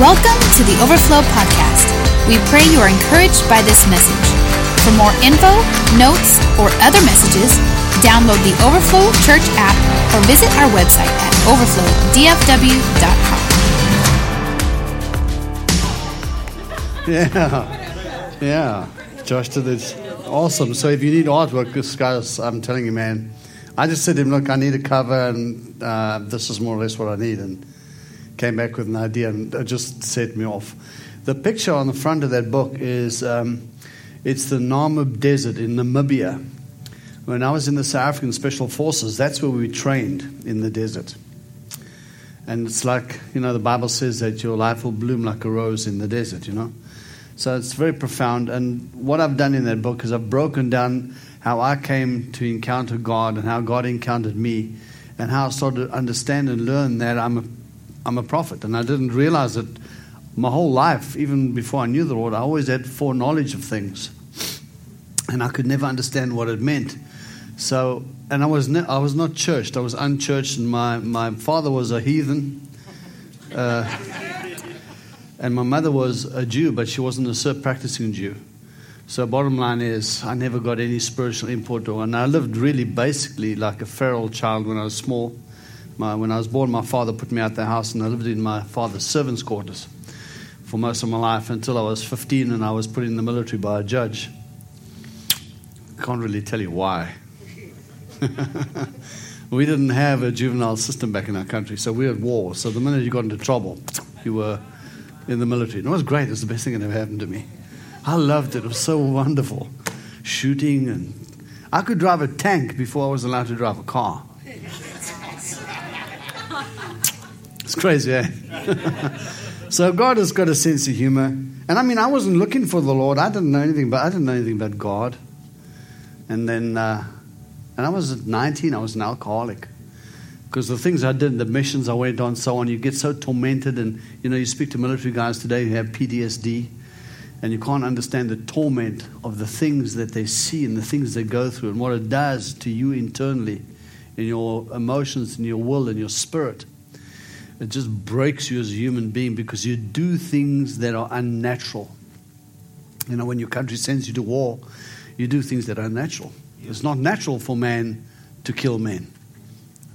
Welcome to the Overflow Podcast. We pray you are encouraged by this message. For more info, notes, or other messages, download the Overflow Church app or visit our website at overflowdfw.com. Yeah, yeah. Josh did it. Awesome. So if you need artwork, this guys, I'm telling you, man. I just said to him, look, I need a cover, and uh, this is more or less what I need. And came back with an idea, and it just set me off. The picture on the front of that book is um, it's the Namib Desert in Namibia. When I was in the South African Special Forces, that's where we trained in the desert. And it's like, you know, the Bible says that your life will bloom like a rose in the desert, you know? So it's very profound. And what I've done in that book is I've broken down how I came to encounter God and how God encountered me and how I started to understand and learn that I'm a I'm a prophet. And I didn't realize it my whole life, even before I knew the Lord, I always had foreknowledge of things. And I could never understand what it meant. So, and I was, ne- I was not churched, I was unchurched, and my, my father was a heathen. Uh, and my mother was a Jew, but she wasn't a practicing Jew. So, bottom line is, I never got any spiritual import, or, and I lived really basically like a feral child when I was small. My, when I was born, my father put me out the house, and I lived in my father's servants' quarters for most of my life until I was 15 and I was put in the military by a judge. Can't really tell you why. we didn't have a juvenile system back in our country, so we were at war. So the minute you got into trouble, you were in the military. And it was great. It was the best thing that ever happened to me. I loved it. It was so wonderful. Shooting and I could drive a tank before I was allowed to drive a car. It's crazy, eh? so God has got a sense of humor. And I mean, I wasn't looking for the Lord. I didn't know anything, but I didn't know anything about God. And then, uh, and I was 19, I was an alcoholic. Because the things I did, the missions I went on, so on, you get so tormented. And, you know, you speak to military guys today who have PTSD, and you can't understand the torment of the things that they see and the things they go through and what it does to you internally in your emotions, in your will, in your spirit. It just breaks you as a human being because you do things that are unnatural. You know, when your country sends you to war, you do things that are unnatural. It's not natural for man to kill men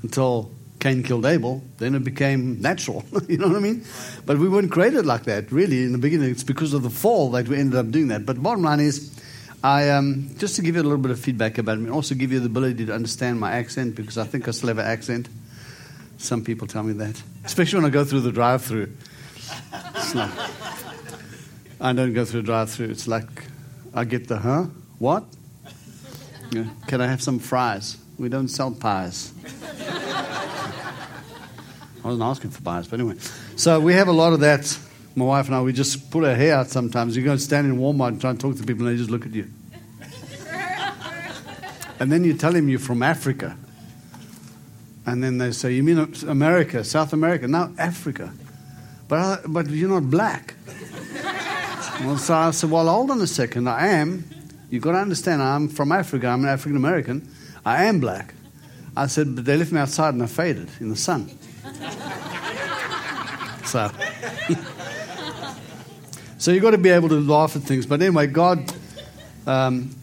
until Cain killed Abel, then it became natural. you know what I mean? But we weren't created like that, really, in the beginning. It's because of the fall that we ended up doing that. But bottom line is, I um, just to give you a little bit of feedback about me, also give you the ability to understand my accent because I think I still have an accent. Some people tell me that, especially when I go through the drive-through. Not, I don't go through a drive-through. It's like I get the huh, what? Yeah. Can I have some fries? We don't sell pies. I wasn't asking for pies, but anyway. So we have a lot of that. My wife and I, we just pull our hair out sometimes. You go and stand in Walmart and try and talk to people, and they just look at you. and then you tell them you're from Africa. And then they say, You mean America, South America? No, Africa. But, uh, but you're not black. well, so I said, Well, hold on a second. I am. You've got to understand, I'm from Africa. I'm an African American. I am black. I said, But they left me outside and I faded in the sun. so. so you've got to be able to laugh at things. But anyway, God, um,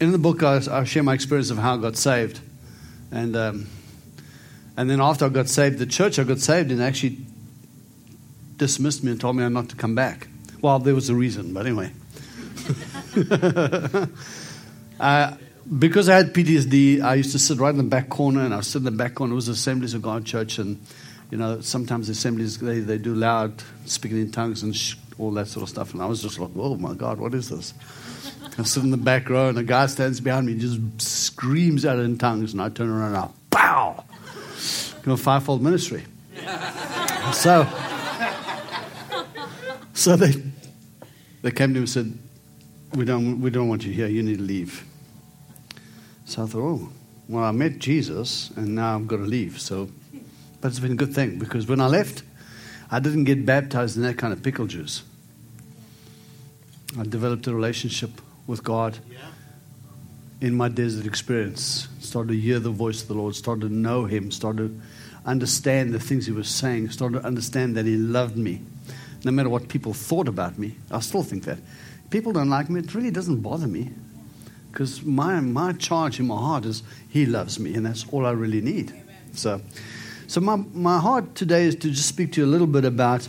in the book, I, I, share my experience of how I got saved. And. Um, and then after I got saved, the church I got saved in actually dismissed me and told me I'm not to come back. Well, there was a reason, but anyway. uh, because I had PTSD, I used to sit right in the back corner, and I was sitting in the back corner. It was Assemblies of God Church, and you know sometimes the assemblies they, they do loud speaking in tongues and sh- all that sort of stuff. And I was just like, oh my God, what is this? I sit in the back row, and a guy stands behind me, and just screams out in tongues, and I turn around and I, pow! You know, fivefold ministry. so, so they, they came to him and said, we don't, we don't want you here. You need to leave. So I thought, oh, well, I met Jesus and now I've got to leave. So, but it's been a good thing because when I left, I didn't get baptized in that kind of pickle juice. I developed a relationship with God in my desert experience. Started to hear the voice of the Lord, started to know Him, started to understand the things He was saying, started to understand that He loved me, no matter what people thought about me. I still think that. People don't like me, it really doesn't bother me. Because my, my charge in my heart is He loves me, and that's all I really need. So, so my, my heart today is to just speak to you a little bit about,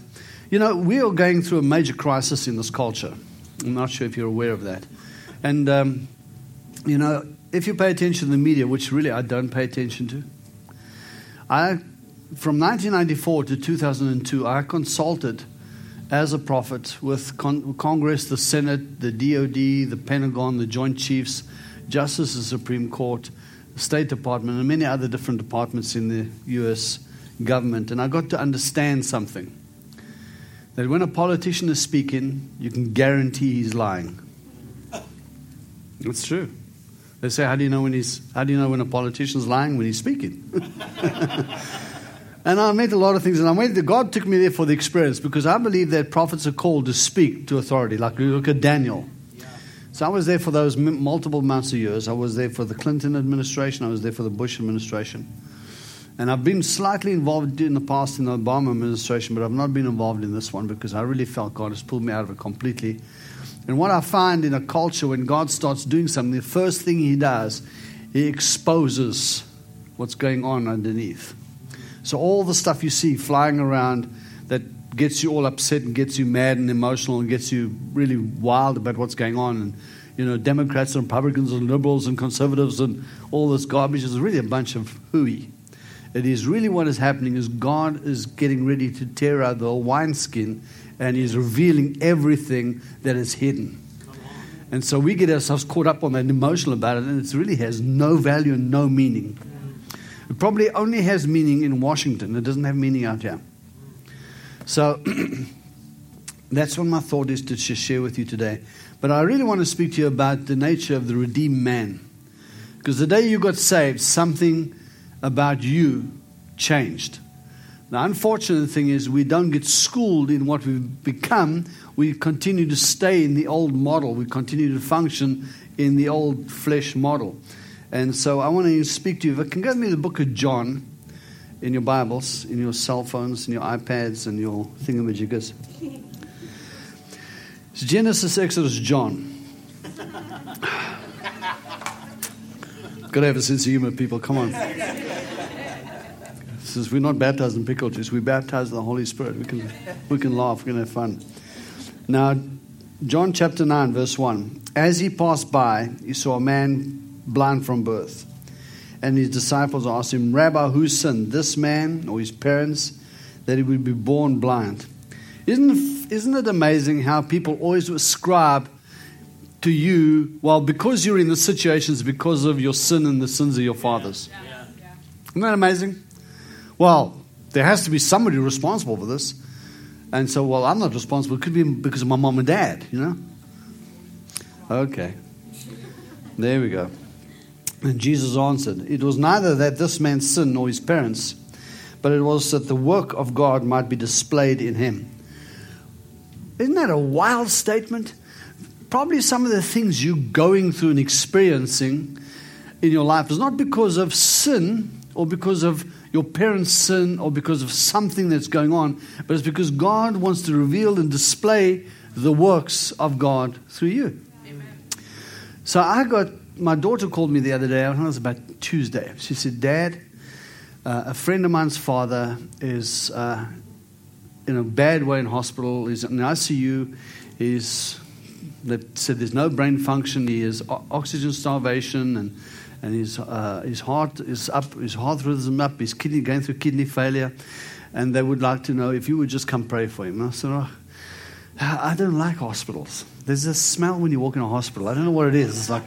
you know, we are going through a major crisis in this culture. I'm not sure if you're aware of that. And, um, you know, if you pay attention to the media, which really I don't pay attention to, I, from 1994 to 2002, I consulted as a prophet with con- Congress, the Senate, the DOD, the Pentagon, the Joint Chiefs, Justice the Supreme Court, the State Department, and many other different departments in the U.S. government. And I got to understand something that when a politician is speaking, you can guarantee he's lying. It's true. They say, how do you know when he's how do you know when a politician's lying when he's speaking? and I met a lot of things, and I went. God took me there for the experience because I believe that prophets are called to speak to authority. Like you look at Daniel. So I was there for those multiple months of years. I was there for the Clinton administration. I was there for the Bush administration. And I've been slightly involved in the past in the Obama administration, but I've not been involved in this one because I really felt God has pulled me out of it completely. And what I find in a culture when God starts doing something, the first thing He does, He exposes what's going on underneath. So all the stuff you see flying around that gets you all upset and gets you mad and emotional and gets you really wild about what's going on. And, you know, Democrats and Republicans and liberals and conservatives and all this garbage is really a bunch of hooey. It is really what is happening is God is getting ready to tear out the wineskin and He's revealing everything that is hidden. And so we get ourselves caught up on that emotional about it, and it really has no value and no meaning. It probably only has meaning in Washington, it doesn't have meaning out here. So that's what my thought is to share with you today. But I really want to speak to you about the nature of the redeemed man. Because the day you got saved, something about you changed. The unfortunate thing is, we don't get schooled in what we've become. We continue to stay in the old model. We continue to function in the old flesh model. And so I want to speak to you. If I can go me the book of John in your Bibles, in your cell phones, in your iPads, and your thingamajiggers. It's Genesis, Exodus, John. Got to have a sense of humor, people. Come on says we're not baptized in pickle juice, we baptize in the Holy Spirit. We can, we can laugh, we can have fun. Now, John chapter 9, verse 1. As he passed by, he saw a man blind from birth. And his disciples asked him, Rabbi, who sinned, this man or his parents, that he would be born blind? Isn't isn't it amazing how people always ascribe to you, well, because you're in the situations because of your sin and the sins of your fathers? Isn't that amazing? Well, there has to be somebody responsible for this. And so, well, I'm not responsible. It could be because of my mom and dad, you know? Okay. There we go. And Jesus answered, It was neither that this man sinned nor his parents, but it was that the work of God might be displayed in him. Isn't that a wild statement? Probably some of the things you're going through and experiencing in your life is not because of sin or because of your parents' sin or because of something that's going on, but it's because God wants to reveal and display the works of God through you. Amen. So I got, my daughter called me the other day, I think it was about Tuesday. She said, Dad, uh, a friend of mine's father is uh, in a bad way in hospital, he's in the ICU, he's, they said there's no brain function, he has oxygen starvation, and and his, uh, his heart is up, his heart rhythm up, his kidney going through kidney failure. And they would like to know if you would just come pray for him. And I said, oh, I don't like hospitals. There's a smell when you walk in a hospital. I don't know what it is. It's like,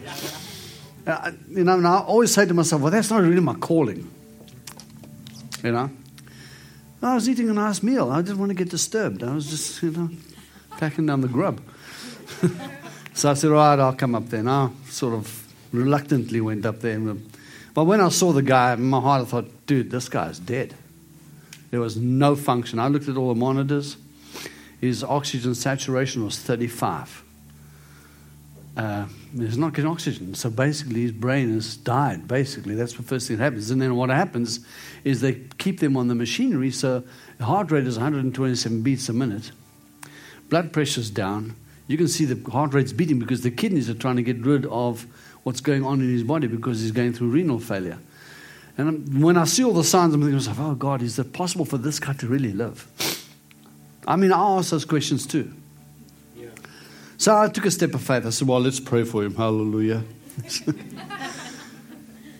uh, you know, and I always say to myself, well, that's not really my calling. You know? I was eating a nice meal. I didn't want to get disturbed. I was just, you know, packing down the grub. so I said, all right, I'll come up there. And I sort of reluctantly went up there. But when I saw the guy, in my heart, I thought, dude, this guy's dead. There was no function. I looked at all the monitors. His oxygen saturation was 35. Uh, he's not getting oxygen. So basically, his brain has died. Basically, that's the first thing that happens. And then what happens is they keep them on the machinery. So heart rate is 127 beats a minute. blood pressure's down. You can see the heart rate's beating because the kidneys are trying to get rid of what's going on in his body because he's going through renal failure. And when I see all the signs, I'm thinking, oh God, is it possible for this guy to really live? I mean, I ask those questions too. Yeah. So I took a step of faith. I said, well, let's pray for him. Hallelujah.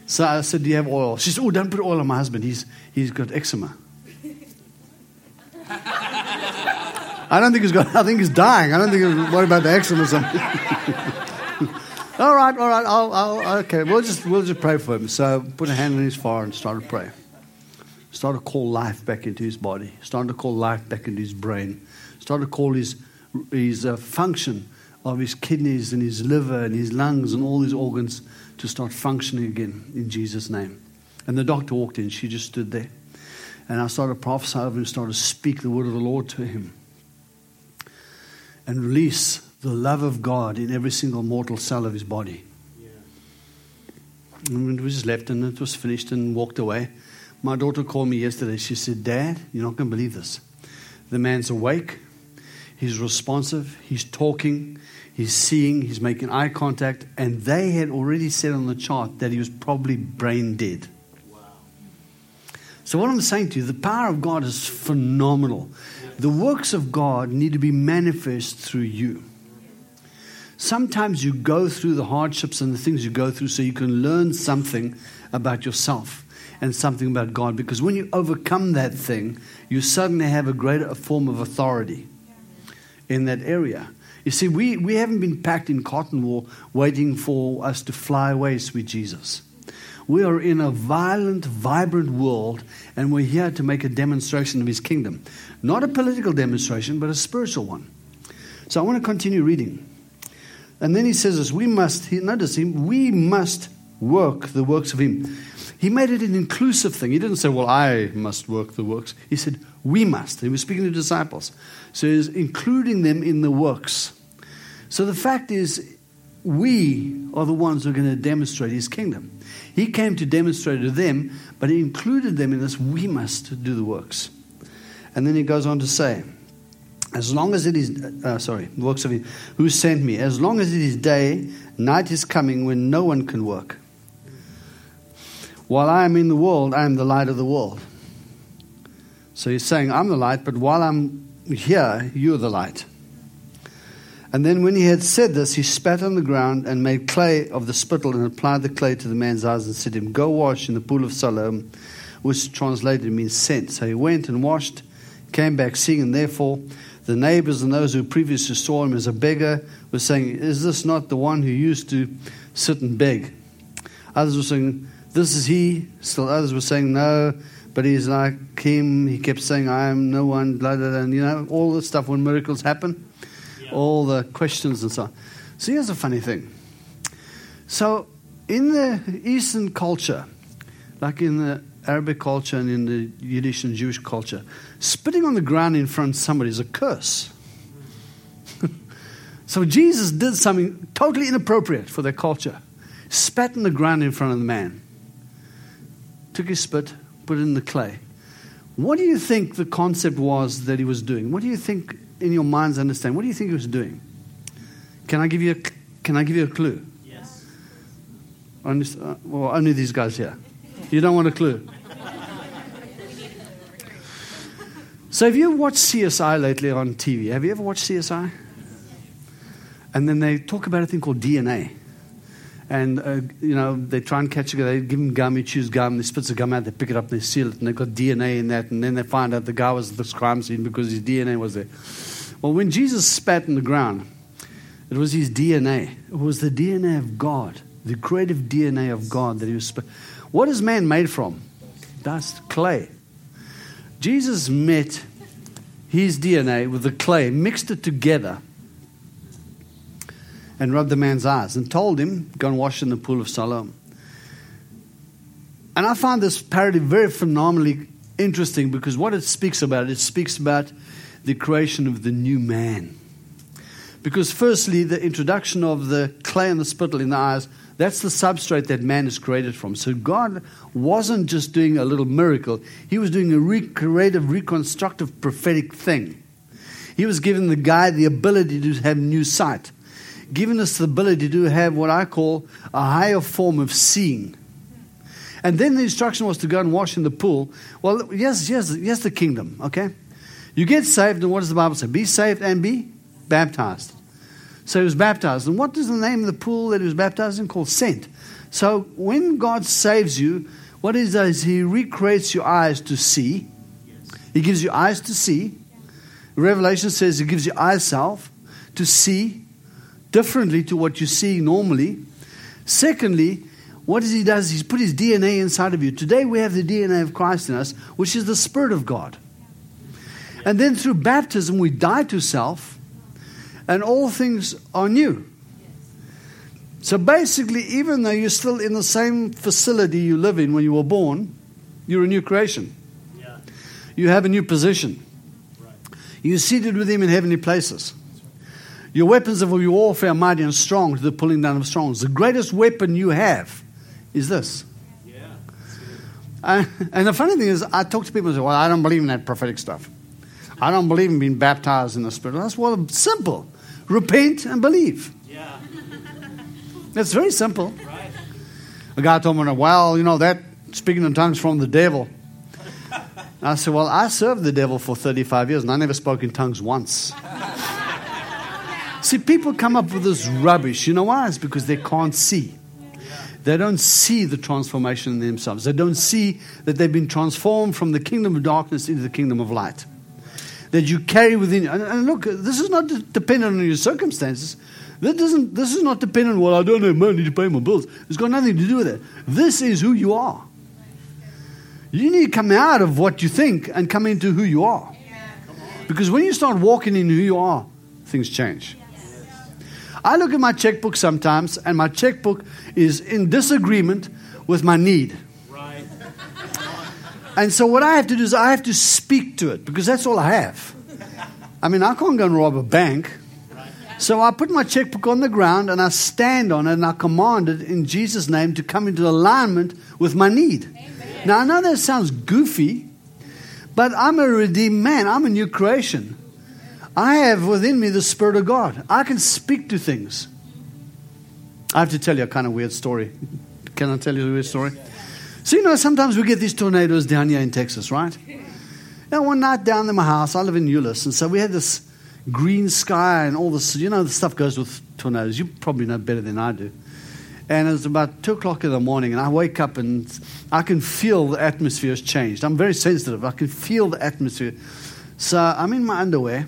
so I said, do you have oil? She said, oh, don't put oil on my husband. He's, he's got eczema. I don't think he's got, I think he's dying. I don't think he's worried about the eczema or something. all right, all right, I'll, I'll, okay, we'll just, we'll just pray for him. So put a hand on his forehead and started to pray. Started to call life back into his body. Started to call life back into his brain. Started to call his, his uh, function of his kidneys and his liver and his lungs and all his organs to start functioning again in Jesus' name. And the doctor walked in. She just stood there. And I started to prophesy over him, started to speak the word of the Lord to him and release the love of God in every single mortal cell of his body. Yeah. And we just left and it was finished and walked away. My daughter called me yesterday. She said, Dad, you're not going to believe this. The man's awake, he's responsive, he's talking, he's seeing, he's making eye contact, and they had already said on the chart that he was probably brain dead. Wow. So, what I'm saying to you, the power of God is phenomenal. The works of God need to be manifest through you. Sometimes you go through the hardships and the things you go through so you can learn something about yourself and something about God. Because when you overcome that thing, you suddenly have a greater form of authority in that area. You see, we, we haven't been packed in cotton wool waiting for us to fly away, sweet Jesus. We are in a violent, vibrant world, and we're here to make a demonstration of His kingdom. Not a political demonstration, but a spiritual one. So I want to continue reading. And then he says this we must, notice him, we must work the works of Him. He made it an inclusive thing. He didn't say, Well, I must work the works. He said, We must. He was speaking to disciples. So he's including them in the works. So the fact is, we are the ones who are going to demonstrate his kingdom. He came to demonstrate to them, but he included them in this we must do the works. And then he goes on to say, as long as it is, uh, sorry, works of him who sent me, as long as it is day, night is coming when no one can work. While I am in the world, I am the light of the world. So he's saying, I'm the light, but while I'm here, you're the light. And then when he had said this, he spat on the ground and made clay of the spittle and applied the clay to the man's eyes and said to him, Go wash in the pool of Siloam, which translated means sent. So he went and washed, came back seeing, and therefore the neighbors and those who previously saw him as a beggar were saying, Is this not the one who used to sit and beg? Others were saying, This is he. Still others were saying, No, but he's like him. He kept saying, I am no one, blah, blah, blah. And you know, all the stuff when miracles happen all the questions and so on. So here's a funny thing. So in the Eastern culture, like in the Arabic culture and in the Yiddish and Jewish culture, spitting on the ground in front of somebody is a curse. so Jesus did something totally inappropriate for their culture. Spat in the ground in front of the man. Took his spit, put it in the clay. What do you think the concept was that he was doing? What do you think in your minds understand. What do you think he was doing? Can I give you a, can I give you a clue? Yes. Only, uh, well, only these guys here. You don't want a clue. So, have you watched CSI lately on TV? Have you ever watched CSI? And then they talk about a thing called DNA. And, uh, you know, they try and catch it. They give him gum, he chews gum, he spits the gum out, they pick it up, they seal it, and they've got DNA in that. And then they find out the guy was the crime scene because his DNA was there. Well, when Jesus spat in the ground, it was his DNA. It was the DNA of God, the creative DNA of God that he was. Sp- what is man made from? Dust, clay. Jesus met his DNA with the clay, mixed it together, and rubbed the man's eyes and told him, Go and wash in the pool of Siloam. And I find this parody very phenomenally interesting because what it speaks about, it speaks about the creation of the new man. Because, firstly, the introduction of the clay and the spittle in the eyes, that's the substrate that man is created from. So, God wasn't just doing a little miracle, He was doing a recreative, reconstructive, prophetic thing. He was giving the guy the ability to have new sight, giving us the ability to have what I call a higher form of seeing. And then the instruction was to go and wash in the pool. Well, yes, yes, yes, the kingdom, okay? You get saved, and what does the Bible say? Be saved and be baptized. So he was baptized. And what is the name of the pool that he was baptized in? Called Sent. So when God saves you, what he does, he recreates your eyes to see. He gives you eyes to see. Revelation says he gives you eyes self to see differently to what you see normally. Secondly, what does he does? He's put his DNA inside of you. Today we have the DNA of Christ in us, which is the Spirit of God. And then through baptism, we die to self, and all things are new. So basically, even though you're still in the same facility you live in when you were born, you're a new creation. Yeah. You have a new position. Right. You're seated with Him in heavenly places. Your weapons of your warfare are mighty and strong to the pulling down of strongholds. The greatest weapon you have is this. Yeah. Uh, and the funny thing is, I talk to people and say, Well, I don't believe in that prophetic stuff. I don't believe in being baptized in the Spirit. That's well simple. Repent and believe. Yeah. It's very simple. Right. A guy told me, well, you know, that speaking in tongues from the devil. I said, well, I served the devil for 35 years and I never spoke in tongues once. see, people come up with this rubbish. You know why? It's because they can't see. They don't see the transformation in themselves. They don't see that they've been transformed from the kingdom of darkness into the kingdom of light that you carry within you. And, and look, this is not dependent on your circumstances. This, doesn't, this is not dependent on, well, I don't have money to pay my bills. It's got nothing to do with it. This is who you are. You need to come out of what you think and come into who you are. Because when you start walking in who you are, things change. I look at my checkbook sometimes, and my checkbook is in disagreement with my need. And so what I have to do is I have to speak to it because that's all I have. I mean, I can't go and rob a bank. So I put my checkbook on the ground and I stand on it and I command it in Jesus' name to come into alignment with my need. Amen. Now, I know that sounds goofy, but I'm a redeemed man. I'm a new creation. I have within me the Spirit of God. I can speak to things. I have to tell you a kind of weird story. Can I tell you a weird story? So, you know, sometimes we get these tornadoes down here in Texas, right? Now, one night down in my house, I live in Euless, and so we had this green sky and all this, you know, the stuff goes with tornadoes. You probably know better than I do. And it's about 2 o'clock in the morning, and I wake up and I can feel the atmosphere has changed. I'm very sensitive. I can feel the atmosphere. So I'm in my underwear.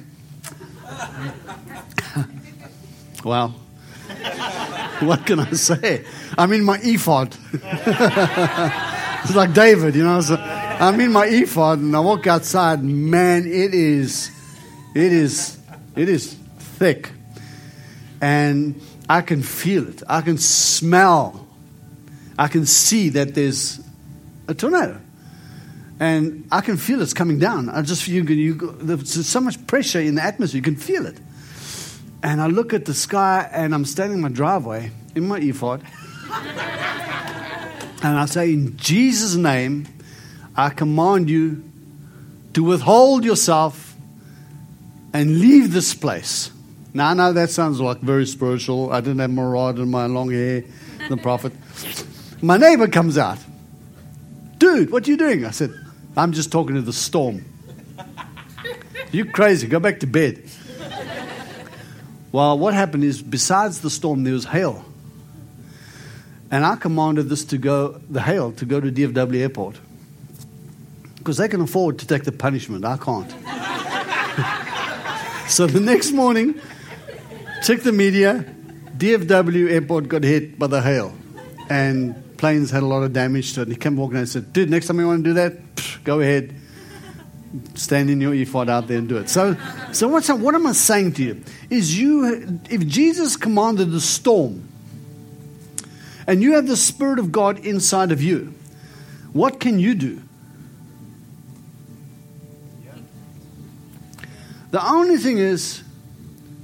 well, what can I say? I'm in my ephod. it's like David, you know. So I'm in my ephod and I walk outside. Man, it is, it is, it is thick, and I can feel it. I can smell. I can see that there's a tornado, and I can feel it's coming down. I just you, you there's so much pressure in the atmosphere. You can feel it. And I look at the sky, and I'm standing in my driveway in my ephod. and I say, In Jesus' name, I command you to withhold yourself and leave this place. Now, I know that sounds like very spiritual. I didn't have my rod and my long hair, the prophet. My neighbor comes out. Dude, what are you doing? I said, I'm just talking to the storm. You crazy. Go back to bed. Well, what happened is, besides the storm, there was hail. And I commanded this to go, the hail, to go to DFW Airport. Because they can afford to take the punishment. I can't. so the next morning, check the media. DFW Airport got hit by the hail. And planes had a lot of damage to it. And he came walking and said, Dude, next time you want to do that, go ahead stand in your ephod out there and do it. So, so what's, what am I saying to you? Is you, if Jesus commanded the storm, and you have the Spirit of God inside of you, what can you do? The only thing is,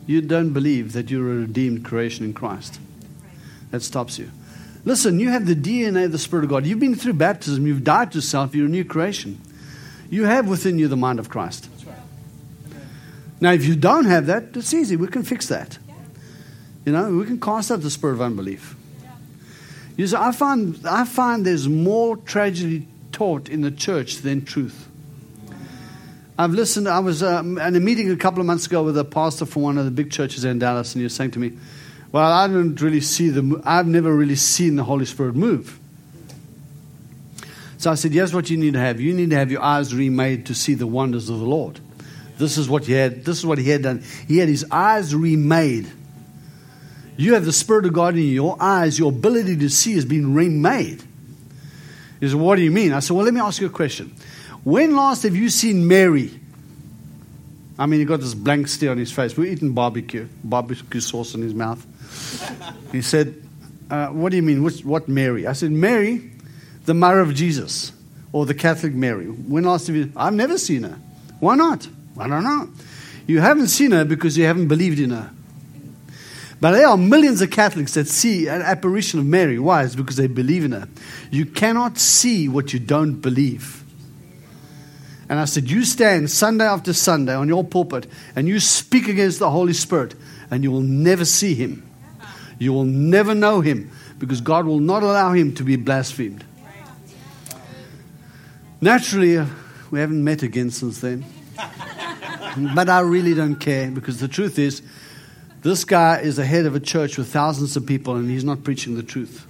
you don't believe that you're a redeemed creation in Christ. That stops you. Listen, you have the DNA of the Spirit of God. You've been through baptism, you've died to self, you're a new creation. You have within you the mind of Christ. Now, if you don't have that, it's easy. We can fix that. You know, we can cast out the spirit of unbelief. You see, I find, I find there's more tragedy taught in the church than truth. I've listened, I was um, at a meeting a couple of months ago with a pastor from one of the big churches in Dallas, and he was saying to me, Well, I don't really see the, I've never really seen the Holy Spirit move. So I said, Here's what you need to have. You need to have your eyes remade to see the wonders of the Lord. This is what he had, this is what he had done. He had his eyes remade. You have the Spirit of God in your eyes, your ability to see has been remade. He said, What do you mean? I said, Well, let me ask you a question. When last have you seen Mary? I mean, he got this blank stare on his face. We're eating barbecue, barbecue sauce in his mouth. he said, uh, What do you mean? What, what Mary? I said, Mary, the mother of Jesus, or the Catholic Mary. When last have you? I've never seen her. Why not? I don't know. You haven't seen her because you haven't believed in her. But there are millions of Catholics that see an apparition of Mary. Why? It's because they believe in her. You cannot see what you don't believe. And I said, You stand Sunday after Sunday on your pulpit and you speak against the Holy Spirit, and you will never see him. You will never know him because God will not allow him to be blasphemed. Naturally, uh, we haven't met again since then. but I really don't care because the truth is, this guy is the head of a church with thousands of people and he's not preaching the truth.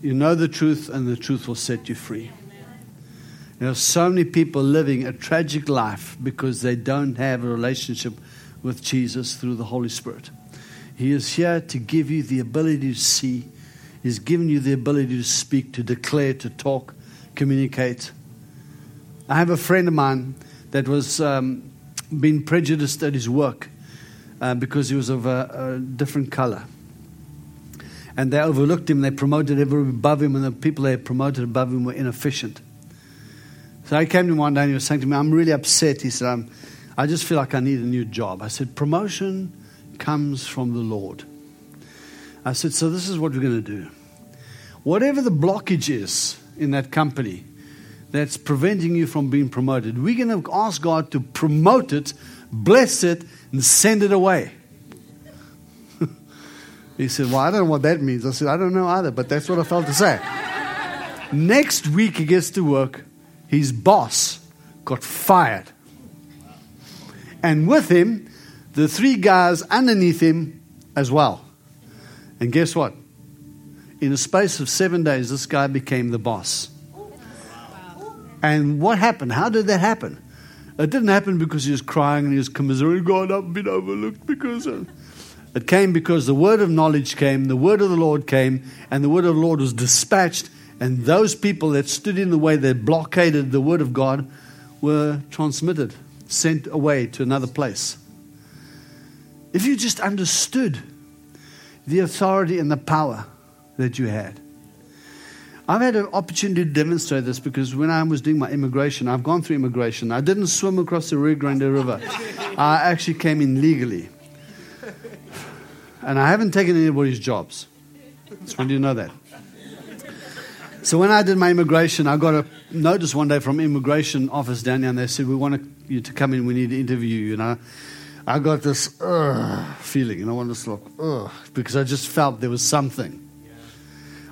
You know the truth, and the truth will set you free. There are so many people living a tragic life because they don't have a relationship with Jesus through the Holy Spirit. He is here to give you the ability to see. He's given you the ability to speak, to declare, to talk, communicate. I have a friend of mine that was um, being prejudiced at his work uh, because he was of a, a different color. And they overlooked him, they promoted everybody above him, and the people they promoted above him were inefficient. So I came to him one day and he was saying to me, I'm really upset. He said, I'm, I just feel like I need a new job. I said, Promotion comes from the Lord. I said, So this is what we're going to do. Whatever the blockage is in that company that's preventing you from being promoted, we're going to ask God to promote it, bless it, and send it away. he said, Well, I don't know what that means. I said, I don't know either, but that's what I felt to say. Next week, he gets to work his boss got fired. And with him, the three guys underneath him as well. And guess what? In a space of seven days, this guy became the boss. And what happened? How did that happen? It didn't happen because he was crying and he was commiserating, God, I've been overlooked because. Of... It came because the word of knowledge came, the word of the Lord came, and the word of the Lord was dispatched and those people that stood in the way, that blockaded the word of God, were transmitted, sent away to another place. If you just understood the authority and the power that you had. I've had an opportunity to demonstrate this because when I was doing my immigration, I've gone through immigration. I didn't swim across the Rio Grande River. I actually came in legally. And I haven't taken anybody's jobs. Just want you to know that. So when I did my immigration, I got a notice one day from immigration office down there, and they said, "We want you to come in. We need to interview you." And I, I got this feeling, and I wanted to look because I just felt there was something.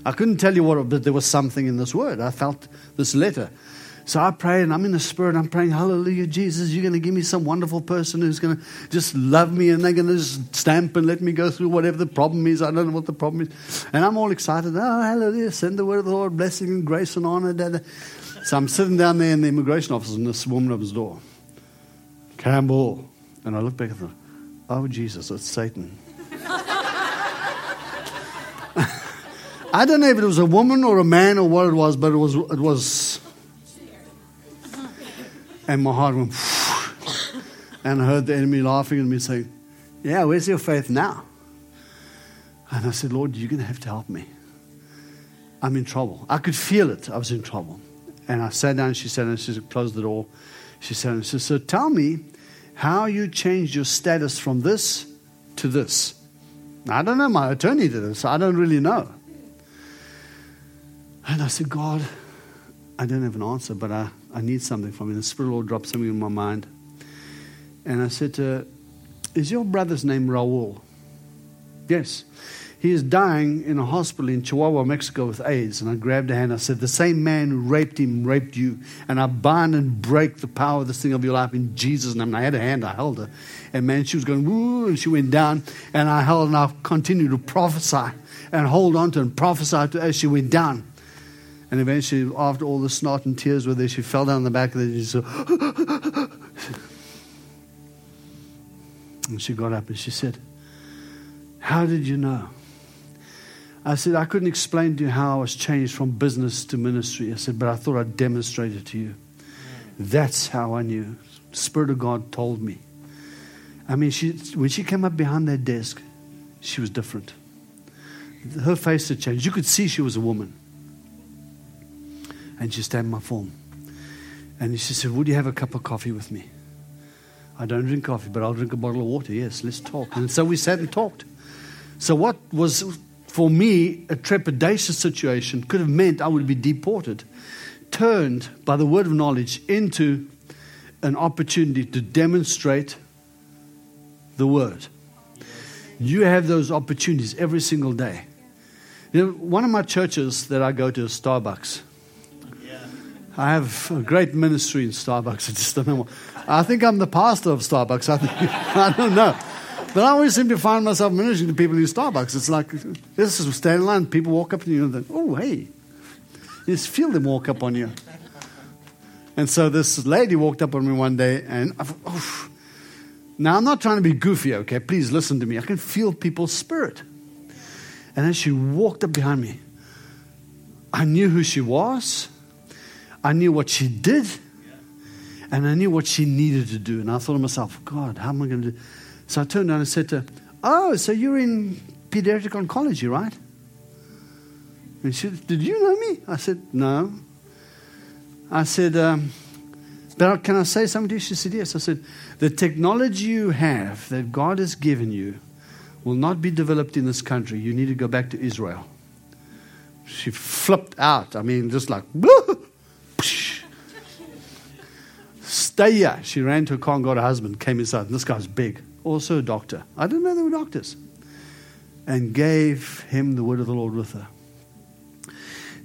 I couldn't tell you what, but there was something in this word. I felt this letter. So I pray and I'm in the spirit. I'm praying, Hallelujah, Jesus, you're going to give me some wonderful person who's going to just love me and they're going to just stamp and let me go through whatever the problem is. I don't know what the problem is. And I'm all excited. Oh, hallelujah. Send the word of the Lord, blessing and grace and honor. Da. So I'm sitting down there in the immigration office and this woman opens the door. Campbell. And I look back at her. Oh, Jesus, it's Satan. I don't know if it was a woman or a man or what it was, but it was, it was and my heart went, and I heard the enemy laughing at me saying, Yeah, where's your faith now? And I said, Lord, you're going to have to help me. I'm in trouble. I could feel it. I was in trouble. And I sat down, she said, and she closed the door. She she said, So tell me how you changed your status from this to this. I don't know. My attorney did it, so I don't really know. And I said, God, I don't have an answer, but I, I need something from you. The Spirit Lord dropped something in my mind. And I said to her, Is your brother's name Raul? Yes. He is dying in a hospital in Chihuahua, Mexico with AIDS. And I grabbed her hand. I said, The same man who raped him raped you. And I bind and break the power of this thing of your life in Jesus' name. And I had a hand, I held her. And man, she was going, Woo, and she went down. And I held and I continued to prophesy and hold on to and prophesy to her as she went down. And eventually, after all the snot and tears were there, she fell down the back of the. Said, and she got up and she said, How did you know? I said, I couldn't explain to you how I was changed from business to ministry. I said, but I thought I'd demonstrate it to you. That's how I knew. Spirit of God told me. I mean, she, when she came up behind that desk, she was different. Her face had changed. You could see she was a woman. And she stamped my form. And she said, Would you have a cup of coffee with me? I don't drink coffee, but I'll drink a bottle of water. Yes, let's talk. And so we sat and talked. So, what was for me a trepidatious situation could have meant I would be deported, turned by the word of knowledge into an opportunity to demonstrate the word. You have those opportunities every single day. You know, one of my churches that I go to is Starbucks. I have a great ministry in Starbucks. I just don't know. I think I'm the pastor of Starbucks. I, think, I don't know. But I always seem to find myself ministering to people in Starbucks. It's like, this is stand in line. People walk up to you and think, oh, hey. You just feel them walk up on you. And so this lady walked up on me one day and oh. Now, I'm not trying to be goofy, okay? Please listen to me. I can feel people's spirit. And then she walked up behind me. I knew who she was. I knew what she did. And I knew what she needed to do. And I thought to myself, God, how am I going to do? So I turned around and said to her, Oh, so you're in pediatric oncology, right? And she said, Did you know me? I said, No. I said, um, But can I say something to you? She said, Yes. I said, The technology you have that God has given you will not be developed in this country. You need to go back to Israel. She flipped out. I mean, just like, stay here. She ran to a car and got her husband, came inside. And this guy's big, also a doctor. I didn't know they were doctors. And gave him the word of the Lord with her.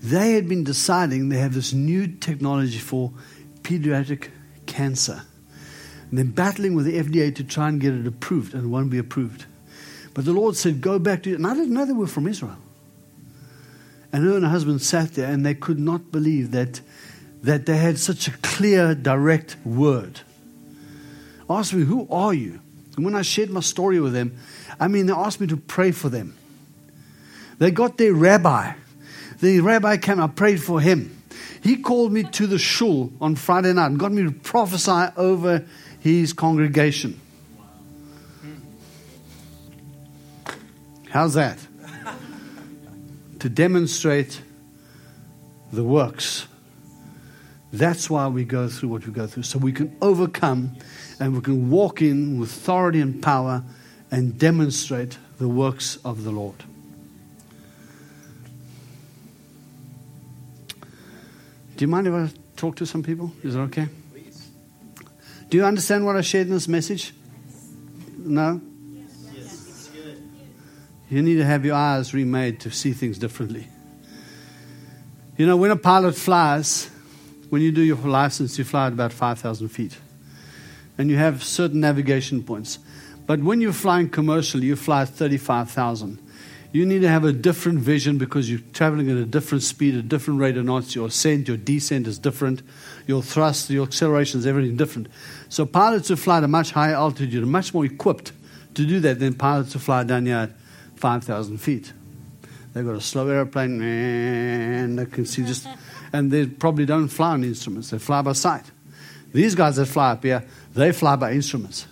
They had been deciding they have this new technology for pediatric cancer. And they're battling with the FDA to try and get it approved, and it won't be approved. But the Lord said, Go back to. And I didn't know they were from Israel. And her and her husband sat there and they could not believe that, that they had such a clear, direct word. Asked me, Who are you? And when I shared my story with them, I mean, they asked me to pray for them. They got their rabbi. The rabbi came, I prayed for him. He called me to the shul on Friday night and got me to prophesy over his congregation. How's that? to demonstrate the works. That's why we go through what we go through, so we can overcome and we can walk in with authority and power and demonstrate the works of the Lord. Do you mind if I talk to some people? Is that okay? Please. Do you understand what I shared in this message? No? Yes. It's good. You need to have your eyes remade to see things differently. You know, when a pilot flies, when you do your license, you fly at about 5,000 feet. And you have certain navigation points. But when you're flying commercially, you fly at 35,000. You need to have a different vision because you're traveling at a different speed, a different rate of knots. Your ascent, your descent is different. Your thrust, your acceleration is everything different. So pilots who fly at a much higher altitude are much more equipped to do that than pilots who fly down here at 5,000 feet. They've got a slow airplane, and they can see just, and they probably don't fly on instruments. They fly by sight. These guys that fly up here, they fly by instruments.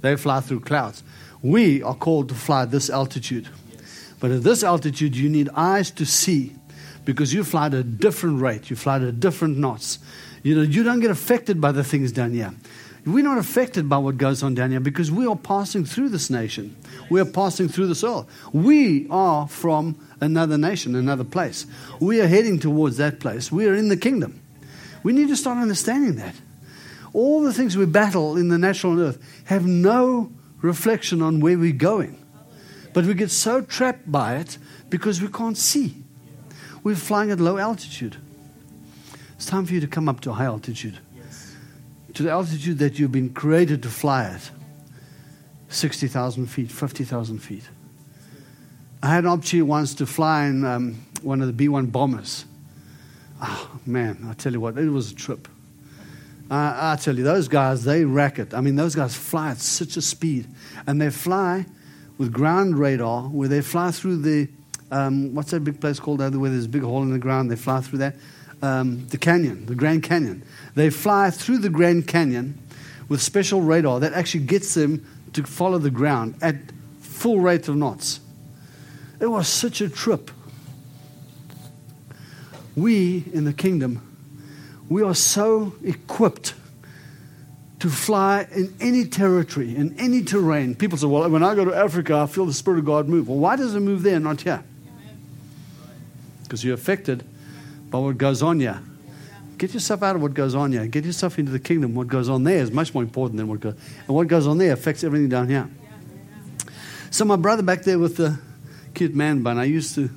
They fly through clouds. We are called to fly this altitude. But at this altitude, you need eyes to see because you fly at a different rate. You fly at a different knots. You know, you don't get affected by the things down here. We're not affected by what goes on down here because we are passing through this nation. We are passing through this earth. We are from another nation, another place. We are heading towards that place. We are in the kingdom. We need to start understanding that. All the things we battle in the natural earth have no reflection on where we're going. But we get so trapped by it because we can't see. We're flying at low altitude. It's time for you to come up to high altitude, to the altitude that you've been created to fly at 60,000 feet, 50,000 feet. I had an opportunity once to fly in um, one of the B 1 bombers. Oh, man, I tell you what, it was a trip. I, I tell you, those guys, they rack it. I mean, those guys fly at such a speed. And they fly with ground radar, where they fly through the, um, what's that big place called over where there's a big hole in the ground? They fly through that. Um, the canyon, the Grand Canyon. They fly through the Grand Canyon with special radar that actually gets them to follow the ground at full rate of knots. It was such a trip. We in the kingdom, we are so equipped to fly in any territory, in any terrain. People say, well, when I go to Africa, I feel the Spirit of God move. Well, why does it move there, not here? Because you're affected by what goes on here. Get yourself out of what goes on here. Get yourself into the kingdom. What goes on there is much more important than what goes. And what goes on there affects everything down here. So my brother back there with the cute man bun. I used to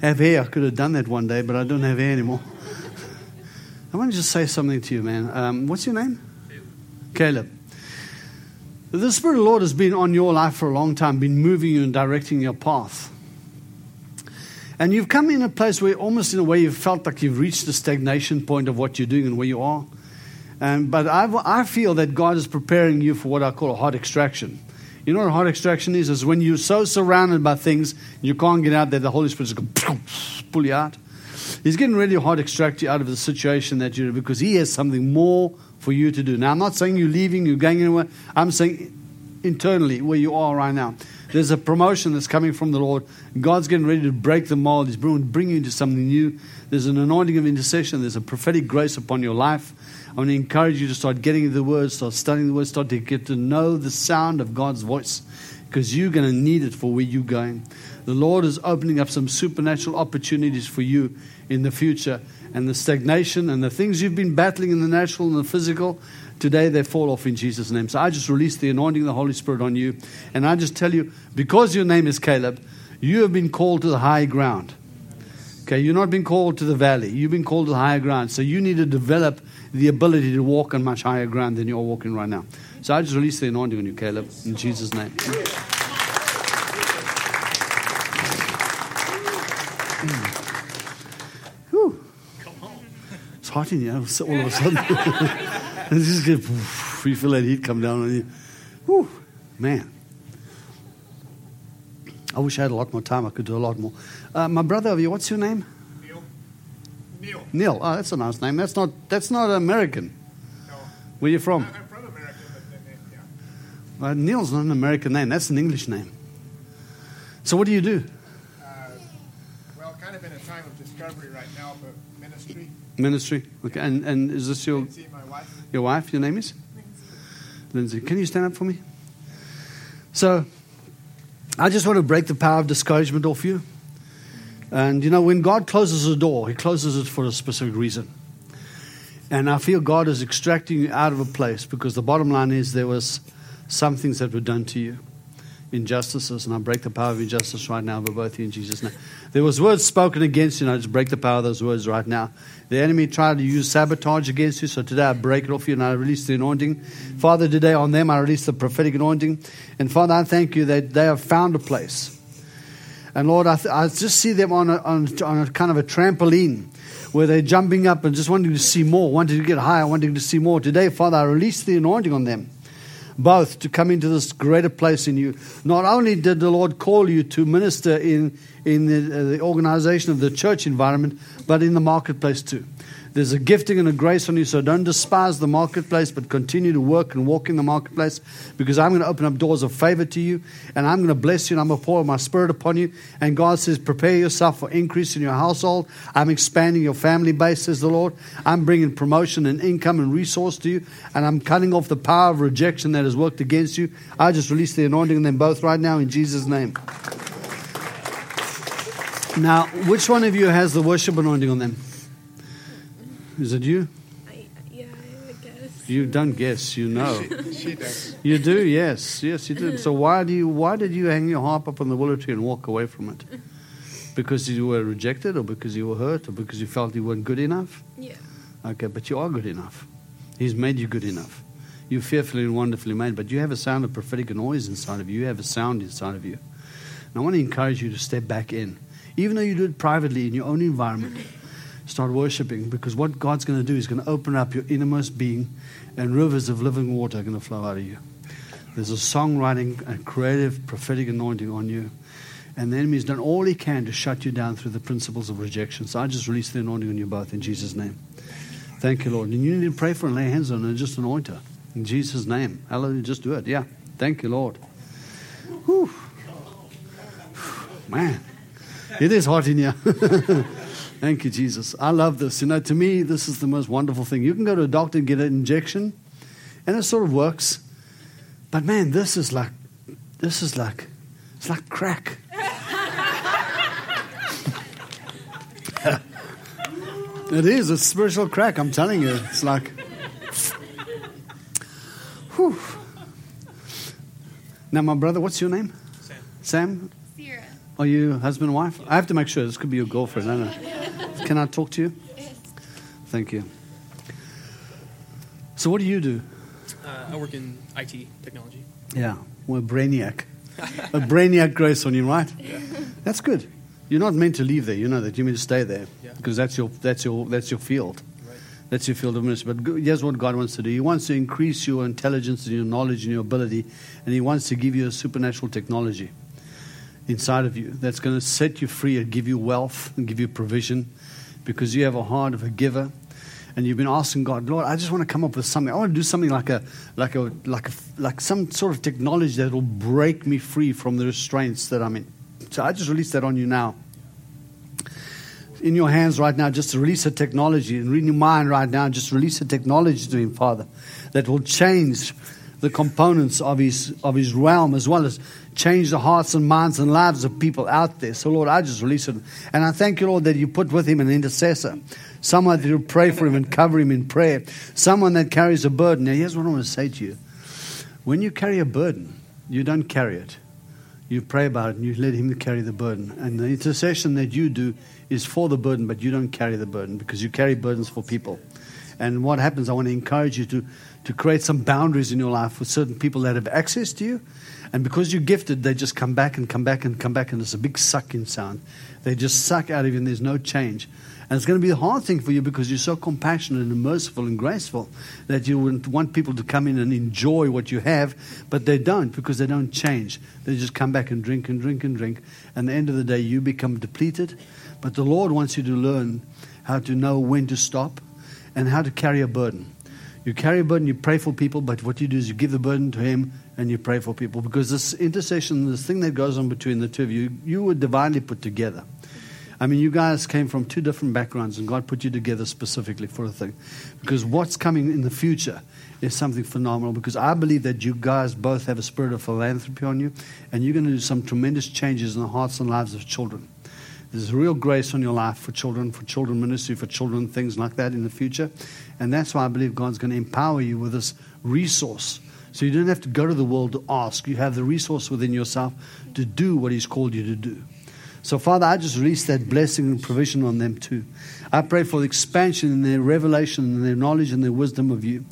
have hair. I could have done that one day, but I don't have hair anymore. I want to just say something to you, man. Um, what's your name? Caleb. The Spirit of the Lord has been on your life for a long time, been moving you and directing your path. And you've come in a place where almost in a way you've felt like you've reached the stagnation point of what you're doing and where you are. But I, I feel that God is preparing you for what I call a heart extraction. You know what a heart extraction is? Is when you're so surrounded by things you can't get out that the Holy Spirit is going to pull you out. He's getting ready to hard extract you out of the situation that you're in because He has something more for you to do. Now, I'm not saying you're leaving, you're going anywhere. I'm saying internally where you are right now. There's a promotion that's coming from the Lord. God's getting ready to break the mold. He's going to bring you into something new. There's an anointing of intercession. There's a prophetic grace upon your life. I want to encourage you to start getting into the Word, start studying the Word, start to get to know the sound of God's voice because you're going to need it for where you're going. The Lord is opening up some supernatural opportunities for you in the future. And the stagnation and the things you've been battling in the natural and the physical, today they fall off in Jesus' name. So I just release the anointing of the Holy Spirit on you. And I just tell you, because your name is Caleb, you have been called to the high ground. Okay, you're not being called to the valley. You've been called to the higher ground. So you need to develop the ability to walk on much higher ground than you're walking right now. So I just release the anointing on you, Caleb, in Jesus' name. Whew. It's hot in here all of a sudden. it's just get, you feel that heat come down on you. Whew. Man. I wish I had a lot more time. I could do a lot more. Uh, my brother over here, what's your name? Neil. Neil. Neil. Oh, that's a nice name. That's not that's not American. No. Where you from? I'm from America, but then, yeah. Uh, Neil's not an American name. That's an English name. So what do you do? Uh, well, kind of in a time of discovery right now, but ministry. Ministry. Okay. And and is this your wife. your wife? Your name is Lindsay. Can you stand up for me? So, I just want to break the power of discouragement off you. And you know, when God closes a door, He closes it for a specific reason. And I feel God is extracting you out of a place because the bottom line is there was some things that were done to you, injustices, and I break the power of injustice right now over both of you in Jesus' name. There was words spoken against you, and I just break the power of those words right now. The enemy tried to use sabotage against you, so today I break it off you and I release the anointing. Father, today on them I release the prophetic anointing. And Father, I thank you that they have found a place. And Lord, I, th- I just see them on a, on, on a kind of a trampoline where they're jumping up and just wanting to see more, wanting to get higher, wanting to see more. Today, Father, I release the anointing on them, both to come into this greater place in you. Not only did the Lord call you to minister in, in the, uh, the organization of the church environment, but in the marketplace too. There's a gifting and a grace on you, so don't despise the marketplace, but continue to work and walk in the marketplace because I'm going to open up doors of favor to you and I'm going to bless you and I'm going to pour my spirit upon you. And God says, prepare yourself for increase in your household. I'm expanding your family base, says the Lord. I'm bringing promotion and income and resource to you, and I'm cutting off the power of rejection that has worked against you. I just release the anointing on them both right now in Jesus' name. Now, which one of you has the worship anointing on them? Is it you? I, yeah, I guess. You don't guess, you know. She does. You do, yes, yes, you do. So why do you? Why did you hang your harp up on the willow tree and walk away from it? Because you were rejected, or because you were hurt, or because you felt you weren't good enough? Yeah. Okay, but you are good enough. He's made you good enough. You're fearfully and wonderfully made, but you have a sound of prophetic noise inside of you. You have a sound inside of you. And I want to encourage you to step back in. Even though you do it privately in your own environment, start worshiping because what God's going to do is going to open up your innermost being and rivers of living water are going to flow out of you. There's a songwriting and creative prophetic anointing on you. And the enemy's done all he can to shut you down through the principles of rejection. So I just release the anointing on you both in Jesus' name. Thank you, Lord. And you need to pray for and lay hands on her and just anoint her. In Jesus' name. Hallelujah. Just do it. Yeah. Thank you, Lord. Whew. Man, it is hot in here. Thank you, Jesus. I love this. You know, to me, this is the most wonderful thing. You can go to a doctor and get an injection, and it sort of works. But man, this is like, this is like, it's like crack. it is. It's spiritual crack. I'm telling you. It's like, whew. Now, my brother, what's your name? Sam. Sam? Sierra. Are you husband and wife? I have to make sure. This could be your girlfriend. I don't know. Can I talk to you? Yes. Thank you. So, what do you do? Uh, I work in IT technology. Yeah, well, a brainiac. a brainiac grace on you, right? Yeah. That's good. You're not meant to leave there. You know that. You're meant to stay there Yeah. because that's your that's your that's your field. Right. That's your field of ministry. But go- here's what God wants to do. He wants to increase your intelligence and your knowledge and your ability, and He wants to give you a supernatural technology inside of you that's going to set you free and give you wealth and give you provision because you have a heart of a giver. And you've been asking God, Lord, I just want to come up with something. I want to do something like a, like a, like a, like some sort of technology that will break me free from the restraints that I'm in. So I just release that on you now in your hands right now just release a technology and in your mind right now just release a technology to him father that will change the components of his of his realm as well as change the hearts and minds and lives of people out there. So lord i just release it. And i thank you lord that you put with him an intercessor. Someone that will pray for him and cover him in prayer. Someone that carries a burden. Now here's what i want to say to you. When you carry a burden you don't carry it. You pray about it and you let him carry the burden. And the intercession that you do is for the burden, but you don't carry the burden because you carry burdens for people. And what happens, I want to encourage you to, to create some boundaries in your life with certain people that have access to you. And because you're gifted, they just come back and come back and come back, and it's a big sucking sound. They just suck out of you, and there's no change. And it's going to be a hard thing for you because you're so compassionate and merciful and graceful that you would want people to come in and enjoy what you have, but they don't because they don't change. They just come back and drink and drink and drink. And at the end of the day, you become depleted. But the Lord wants you to learn how to know when to stop and how to carry a burden. You carry a burden, you pray for people, but what you do is you give the burden to Him and you pray for people because this intercession, this thing that goes on between the two of you, you were divinely put together. I mean, you guys came from two different backgrounds, and God put you together specifically for a thing. Because what's coming in the future is something phenomenal. Because I believe that you guys both have a spirit of philanthropy on you, and you're going to do some tremendous changes in the hearts and lives of children. There's real grace on your life for children, for children ministry, for children, things like that in the future. And that's why I believe God's going to empower you with this resource. So you don't have to go to the world to ask. You have the resource within yourself to do what He's called you to do. So, Father, I just release that blessing and provision on them too. I pray for the expansion in their revelation and their knowledge and their wisdom of you.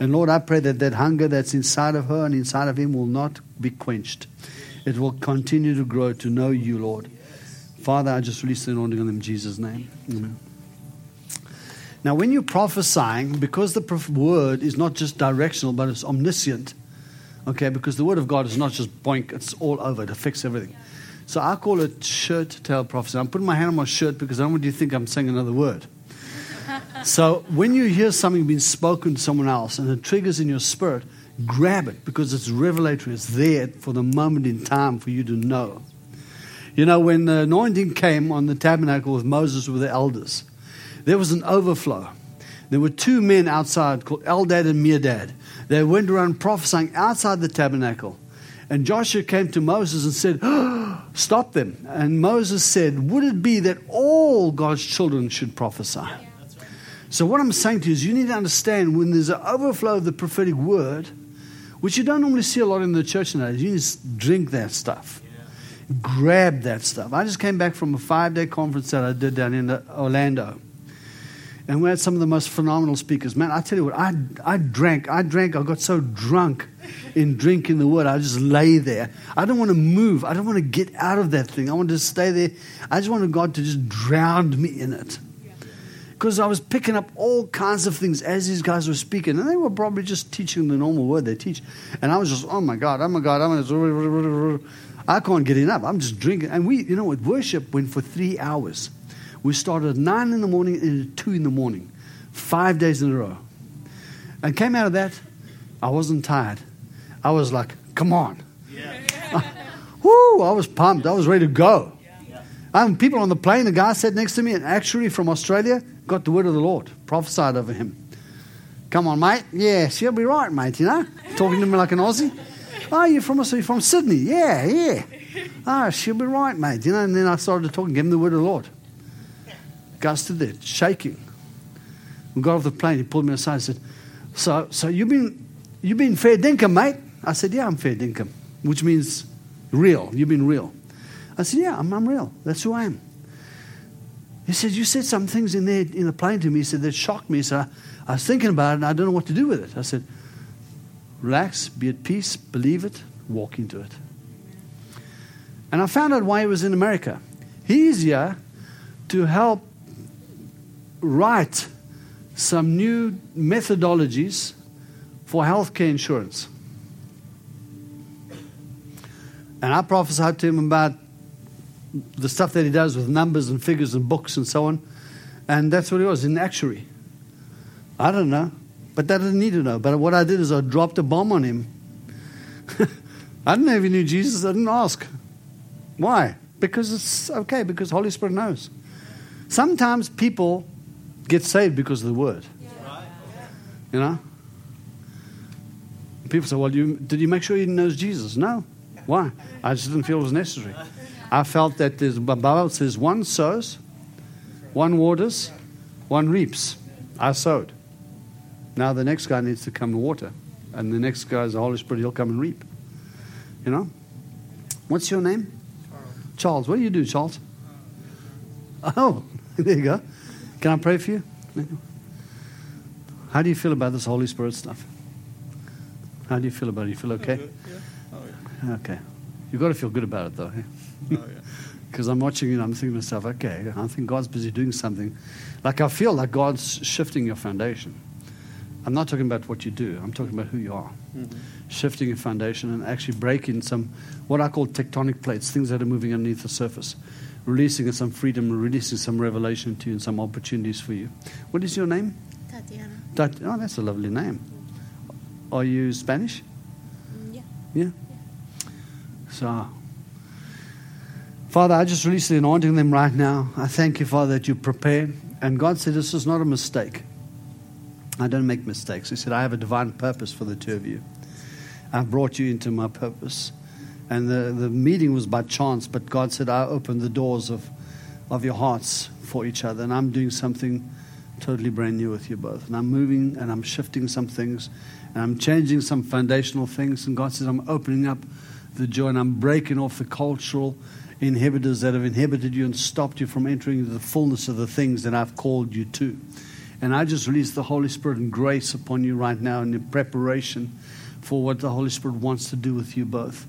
And Lord, I pray that that hunger that's inside of her and inside of him will not be quenched. It will continue to grow to know you, Lord. Father, I just release the anointing on them in Jesus' name. Amen. Now, when you're prophesying, because the word is not just directional, but it's omniscient, okay, because the word of God is not just boink, it's all over, it affects everything. So I call it shirt tail prophecy. I'm putting my hand on my shirt because I don't want you to think I'm saying another word. So when you hear something being spoken to someone else and it triggers in your spirit, grab it because it's revelatory. It's there for the moment in time for you to know. You know, when the anointing came on the tabernacle with Moses with the elders, there was an overflow. There were two men outside called Eldad and Medad. They went around prophesying outside the tabernacle. And Joshua came to Moses and said, Stop them. And Moses said, Would it be that all God's children should prophesy? So, what I'm saying to you is, you need to understand when there's an overflow of the prophetic word, which you don't normally see a lot in the church nowadays, you just drink that stuff. Grab that stuff. I just came back from a five day conference that I did down in uh, Orlando. And we had some of the most phenomenal speakers. Man, I tell you what, I, I drank, I drank, I got so drunk in drinking the word. I just lay there. I don't want to move. I don't want to get out of that thing. I want to stay there. I just wanted God to just drown me in it. Because I was picking up all kinds of things as these guys were speaking. And they were probably just teaching the normal word they teach. And I was just, oh my God, oh my God, oh I'm going to. I can't get enough. I'm just drinking. And we, you know what, worship went for three hours. We started at 9 in the morning and at 2 in the morning, five days in a row. And came out of that, I wasn't tired. I was like, come on. Yeah. woo, I was pumped. I was ready to go. Um, people on the plane, the guy sat next to me, and actually from Australia, got the word of the Lord, prophesied over him. Come on, mate. Yeah, she'll be right, mate, you know? Talking to me like an Aussie. Oh, you're from, you're from Sydney? Yeah, yeah. Ah, oh, she'll be right, mate. You know, and then I started talking, give him the word of the Lord. Guy stood there, shaking. We got off the plane. He pulled me aside and said, So, so you've been, you've been fair dinkum, mate? I said, Yeah, I'm fair dinkum, which means real. You've been real. I said, Yeah, I'm, I'm real. That's who I am. He said, You said some things in there in the plane to me. He said, That shocked me. So I, I was thinking about it and I don't know what to do with it. I said, Relax, be at peace, believe it, walk into it. And I found out why he was in America. He's here to help write some new methodologies for healthcare insurance. And I prophesied to him about the stuff that he does with numbers and figures and books and so on. And that's what he was, in actuary. I don't know, but that didn't need to know. But what I did is I dropped a bomb on him. I didn't know if he knew Jesus. I didn't ask. Why? Because it's okay, because Holy Spirit knows. Sometimes people get saved because of the word. You know? People say, well, you, did you make sure he knows Jesus? No. Why? I just didn't feel it was necessary. I felt that the Bible says one sows, one waters, one reaps. I sowed. Now the next guy needs to come and water. And the next guy is the Holy Spirit, he'll come and reap. You know? What's your name? Charles. Charles. What do you do, Charles? Oh, there you go. Can I pray for you? How do you feel about this Holy Spirit stuff? How do you feel about it? You feel okay? Yeah. Oh, yeah. Okay. You've got to feel good about it, though. Eh? Oh, yeah. Because I'm watching it, and I'm thinking to myself, okay, I think God's busy doing something. Like I feel like God's shifting your foundation. I'm not talking about what you do, I'm talking about who you are. Mm-hmm. Shifting your foundation and actually breaking some, what I call tectonic plates, things that are moving underneath the surface releasing some freedom, releasing some revelation to you and some opportunities for you. What is your name? Tatiana. Tat- oh, that's a lovely name. Are you Spanish? Mm, yeah. Yeah? So, Father, I just release the anointing them right now. I thank you, Father, that you prepared. And God said, This is not a mistake. I don't make mistakes. He said, I have a divine purpose for the two of you. I've brought you into my purpose. And the, the meeting was by chance, but God said, I opened the doors of, of your hearts for each other. And I'm doing something totally brand new with you both. And I'm moving and I'm shifting some things and I'm changing some foundational things. And God says, I'm opening up the joy and I'm breaking off the cultural inhibitors that have inhibited you and stopped you from entering the fullness of the things that I've called you to. And I just release the Holy Spirit and grace upon you right now in preparation for what the Holy Spirit wants to do with you both.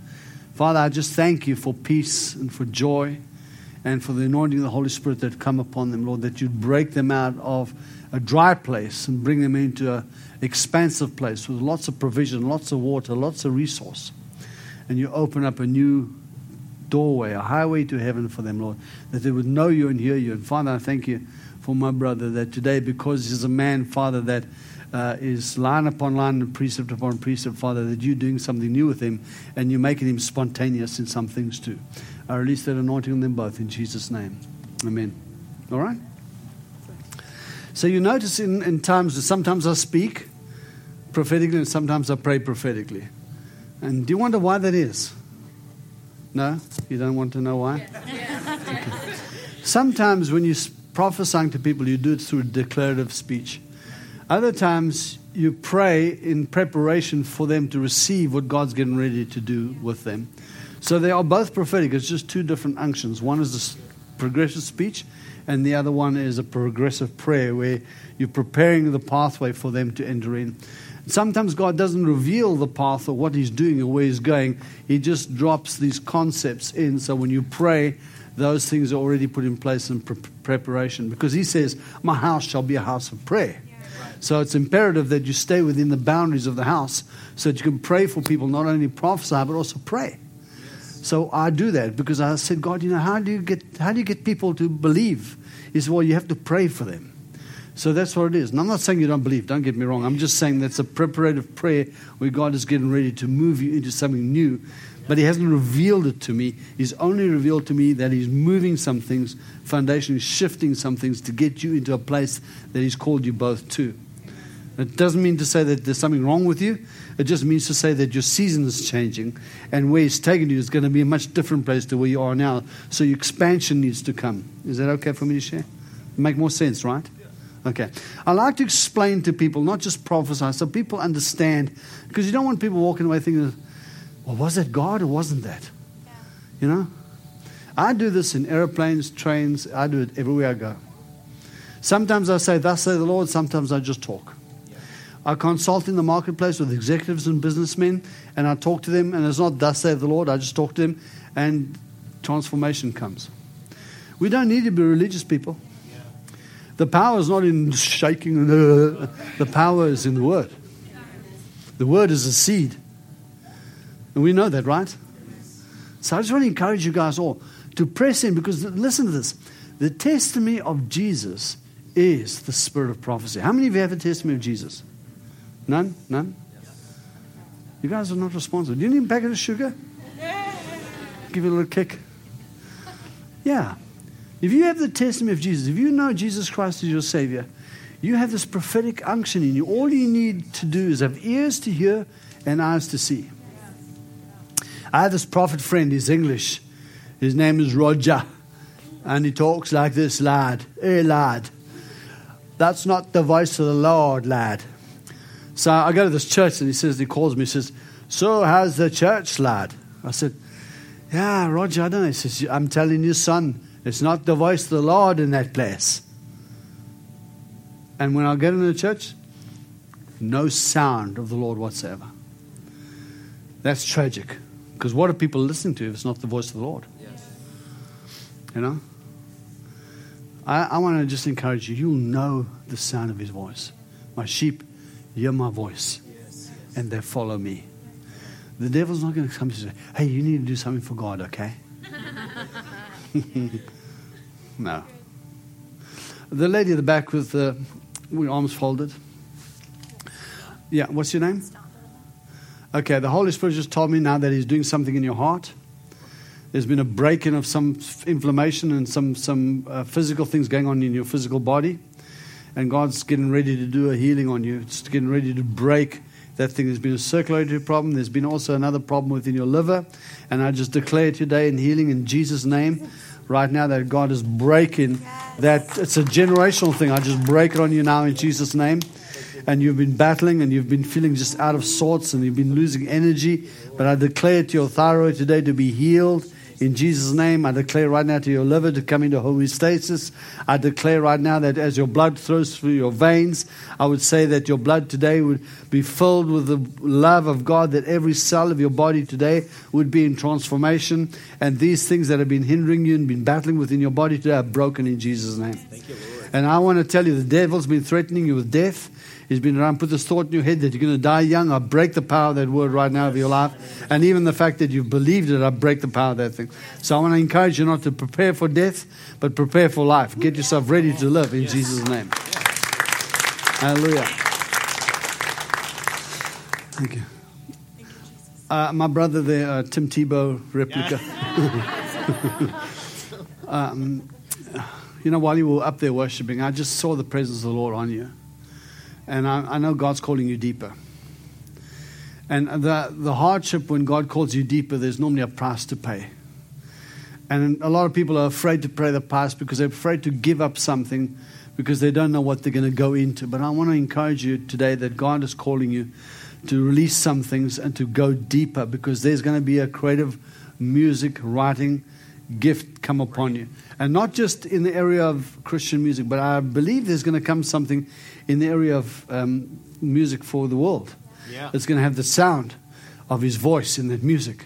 Father, I just thank you for peace and for joy and for the anointing of the Holy Spirit that come upon them, Lord, that you'd break them out of a dry place and bring them into an expansive place with lots of provision, lots of water, lots of resource. And you open up a new doorway, a highway to heaven for them, Lord, that they would know you and hear you. And Father, I thank you for my brother that today, because he's a man, Father, that uh, is line upon line and precept upon precept, Father, that you're doing something new with him and you're making him spontaneous in some things too. I release that anointing on them both in Jesus' name. Amen. All right? So you notice in, in times that sometimes I speak prophetically and sometimes I pray prophetically. And do you wonder why that is? No? You don't want to know why? Okay. Sometimes when you prophesying to people, you do it through declarative speech. Other times, you pray in preparation for them to receive what God's getting ready to do with them. So they are both prophetic. It's just two different unctions. One is this progressive speech, and the other one is a progressive prayer where you're preparing the pathway for them to enter in. Sometimes God doesn't reveal the path or what He's doing or where He's going. He just drops these concepts in. So when you pray, those things are already put in place in pre- preparation because He says, My house shall be a house of prayer. So it's imperative that you stay within the boundaries of the house so that you can pray for people, not only prophesy, but also pray. So I do that because I said, God, you know, how do you get how do you get people to believe? He said, Well, you have to pray for them. So that's what it is. And I'm not saying you don't believe, don't get me wrong. I'm just saying that's a preparative prayer where God is getting ready to move you into something new. But He hasn't revealed it to me. He's only revealed to me that He's moving some things, foundationally shifting some things to get you into a place that He's called you both to. It doesn't mean to say that there's something wrong with you. It just means to say that your season is changing, and where He's taking you is going to be a much different place to where you are now. So your expansion needs to come. Is that okay for me to share? Make more sense, right? Okay. I like to explain to people, not just prophesy, so people understand, because you don't want people walking away thinking, well, was that God or wasn't that? You know? I do this in airplanes, trains, I do it everywhere I go. Sometimes I say, Thus say the Lord, sometimes I just talk. I consult in the marketplace with executives and businessmen, and I talk to them, and it's not thus saith the Lord, I just talk to them, and transformation comes. We don't need to be religious people. The power is not in shaking, the power is in the word. The word is a seed. And we know that, right? So I just want to encourage you guys all to press in because listen to this. The testimony of Jesus is the spirit of prophecy. How many of you have a testimony of Jesus? None? None? You guys are not responsive. Do you need a packet of sugar? Give it a little kick. Yeah. If you have the testimony of Jesus, if you know Jesus Christ is your Savior, you have this prophetic unction in you. All you need to do is have ears to hear and eyes to see. I have this prophet friend, he's English. His name is Roger. And he talks like this, lad. Hey, lad. That's not the voice of the Lord, lad. So I go to this church and he says, he calls me, he says, So how's the church, lad? I said, Yeah, Roger, I don't know. He says, I'm telling you, son, it's not the voice of the Lord in that place. And when I get into the church, no sound of the Lord whatsoever. That's tragic. Because what are people listening to if it's not the voice of the Lord? Yes. You know? I, I want to just encourage you. You'll know the sound of his voice. My sheep hear my voice and they follow me. The devil's not going to come and say, hey, you need to do something for God, okay? no. The lady at the back with the arms folded. Yeah, what's your name? Okay, the Holy Spirit just told me now that He's doing something in your heart. There's been a break-in of some inflammation and some some uh, physical things going on in your physical body, and God's getting ready to do a healing on you. It's getting ready to break that thing. There's been a circulatory problem. There's been also another problem within your liver, and I just declare today in healing in Jesus' name, right now that God is breaking that. It's a generational thing. I just break it on you now in Jesus' name and you've been battling and you've been feeling just out of sorts and you've been losing energy. But I declare to your thyroid today to be healed. In Jesus' name, I declare right now to your liver to come into homeostasis. I declare right now that as your blood flows through your veins, I would say that your blood today would be filled with the love of God, that every cell of your body today would be in transformation. And these things that have been hindering you and been battling within your body today are broken in Jesus' name. You, And I want to tell you, the devil's been threatening you with death. He's been around, put this thought in your head that you're going to die young. I break the power of that word right now of your life. And even the fact that you've believed it, I break the power of that thing. So I want to encourage you not to prepare for death, but prepare for life. Get yourself ready to live in Jesus' name. Hallelujah. Thank you. Uh, my brother there, uh, Tim Tebow replica. um, you know, while you were up there worshiping, I just saw the presence of the Lord on you. And I, I know God's calling you deeper. And the, the hardship when God calls you deeper, there's normally a price to pay. And a lot of people are afraid to pray the past because they're afraid to give up something because they don't know what they're going to go into. But I want to encourage you today that God is calling you to release some things and to go deeper because there's going to be a creative music writing gift come upon you. And not just in the area of Christian music, but I believe there's going to come something in the area of um, music for the world. Yeah. It's going to have the sound of his voice in that music.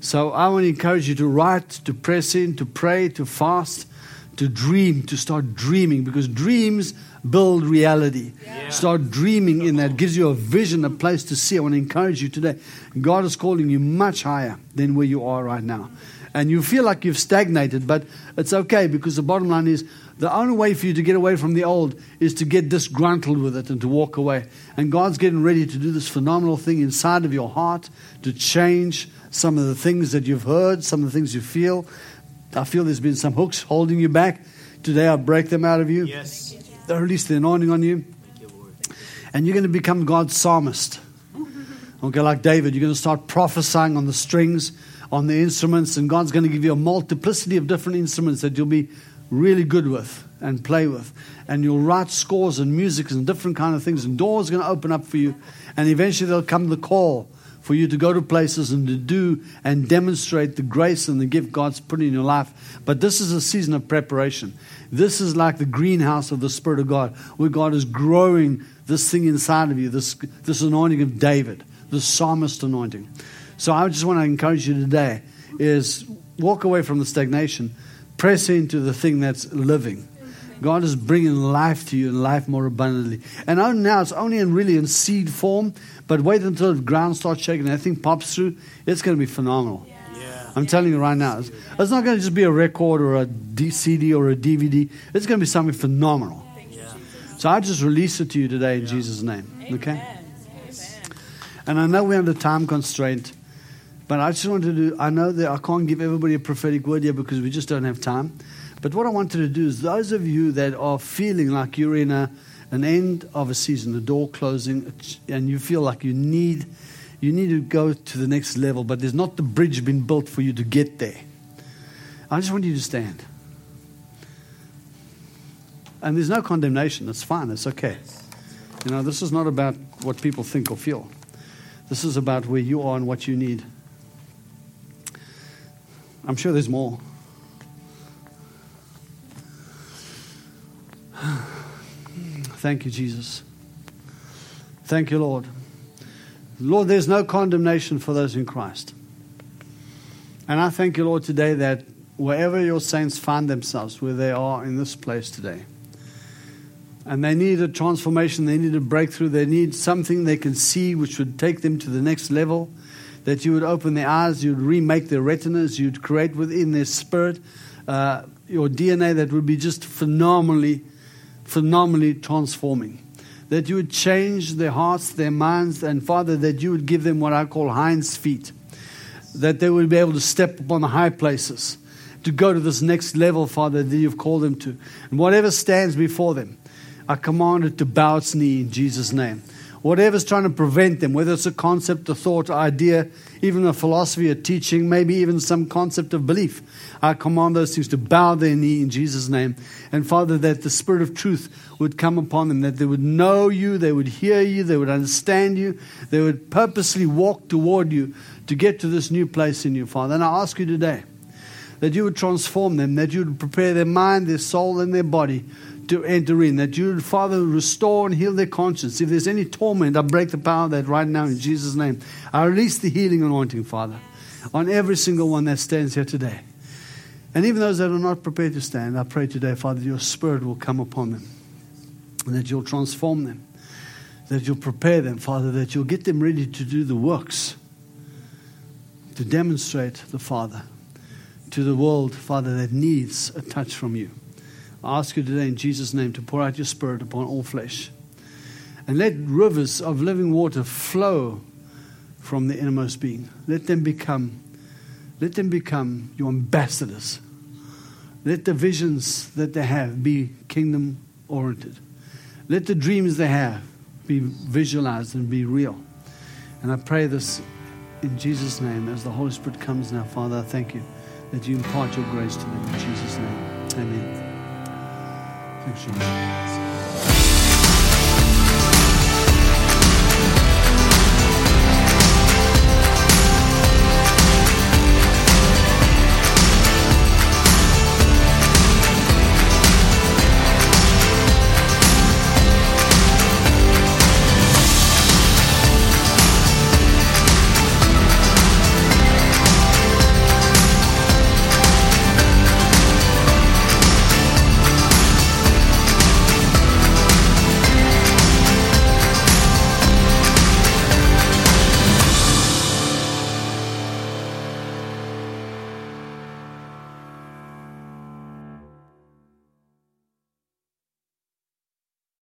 So I want to encourage you to write, to press in, to pray, to fast, to dream, to start dreaming because dreams build reality. Start dreaming in that gives you a vision, a place to see. I want to encourage you today. God is calling you much higher than where you are right now. And you feel like you've stagnated, but it's okay because the bottom line is the only way for you to get away from the old is to get disgruntled with it and to walk away. And God's getting ready to do this phenomenal thing inside of your heart to change some of the things that you've heard, some of the things you feel. I feel there's been some hooks holding you back. Today I break them out of you. Yes. I release the anointing on you. You, And you're going to become God's psalmist. Okay, like David, you're going to start prophesying on the strings, on the instruments, and God's going to give you a multiplicity of different instruments that you'll be really good with and play with. And you'll write scores and music and different kind of things, and doors are going to open up for you. And eventually there'll come the call for you to go to places and to do and demonstrate the grace and the gift God's put in your life. But this is a season of preparation. This is like the greenhouse of the Spirit of God, where God is growing this thing inside of you, this, this anointing of David, the psalmist anointing. So I just want to encourage you today is walk away from the stagnation, press into the thing that's living. God is bringing life to you and life more abundantly. And oh, now it's only in really in seed form, but wait until the ground starts shaking and that thing pops through. It's going to be phenomenal. Yeah. I'm telling you right now. It's, it's not going to just be a record or a D- CD or a DVD. It's going to be something phenomenal. Yeah. So I just release it to you today in Jesus' name. Okay? And I know we're under time constraint, but I just wanted to do, I know that I can't give everybody a prophetic word here because we just don't have time. But what I wanted to do is those of you that are feeling like you're in a, an end of a season, a door closing, and you feel like you need, you need to go to the next level, but there's not the bridge been built for you to get there. I just want you to stand. And there's no condemnation. It's fine. It's okay. You know, this is not about what people think or feel. This is about where you are and what you need. I'm sure there's more. Thank you, Jesus. Thank you, Lord. Lord, there's no condemnation for those in Christ. And I thank you, Lord, today that wherever your saints find themselves, where they are in this place today, and they need a transformation, they need a breakthrough, they need something they can see which would take them to the next level, that you would open their eyes, you'd remake their retinas, you'd create within their spirit uh, your DNA that would be just phenomenally, phenomenally transforming. That you would change their hearts, their minds, and Father, that you would give them what I call hinds feet. That they would be able to step upon the high places, to go to this next level, Father, that you've called them to. And whatever stands before them, I command it to bow its knee in Jesus' name. Whatever's trying to prevent them, whether it's a concept, a thought, idea, even a philosophy, a teaching, maybe even some concept of belief, I command those things to bow their knee in Jesus' name. And Father, that the Spirit of truth would come upon them, that they would know you, they would hear you, they would understand you, they would purposely walk toward you to get to this new place in you, Father. And I ask you today that you would transform them, that you would prepare their mind, their soul, and their body to enter in, that you Father, restore and heal their conscience. If there's any torment, I break the power of that right now in Jesus' name. I release the healing anointing, Father, on every single one that stands here today. And even those that are not prepared to stand, I pray today, Father, your Spirit will come upon them, and that you'll transform them, that you'll prepare them, Father, that you'll get them ready to do the works, to demonstrate the Father to the world, Father, that needs a touch from you. I ask you today in Jesus' name to pour out your Spirit upon all flesh. And let rivers of living water flow from the innermost being. Let them become, let them become your ambassadors. Let the visions that they have be kingdom oriented. Let the dreams they have be visualized and be real. And I pray this in Jesus' name as the Holy Spirit comes now, Father. I thank you that you impart your grace to them in Jesus' name. Amen. Jesus.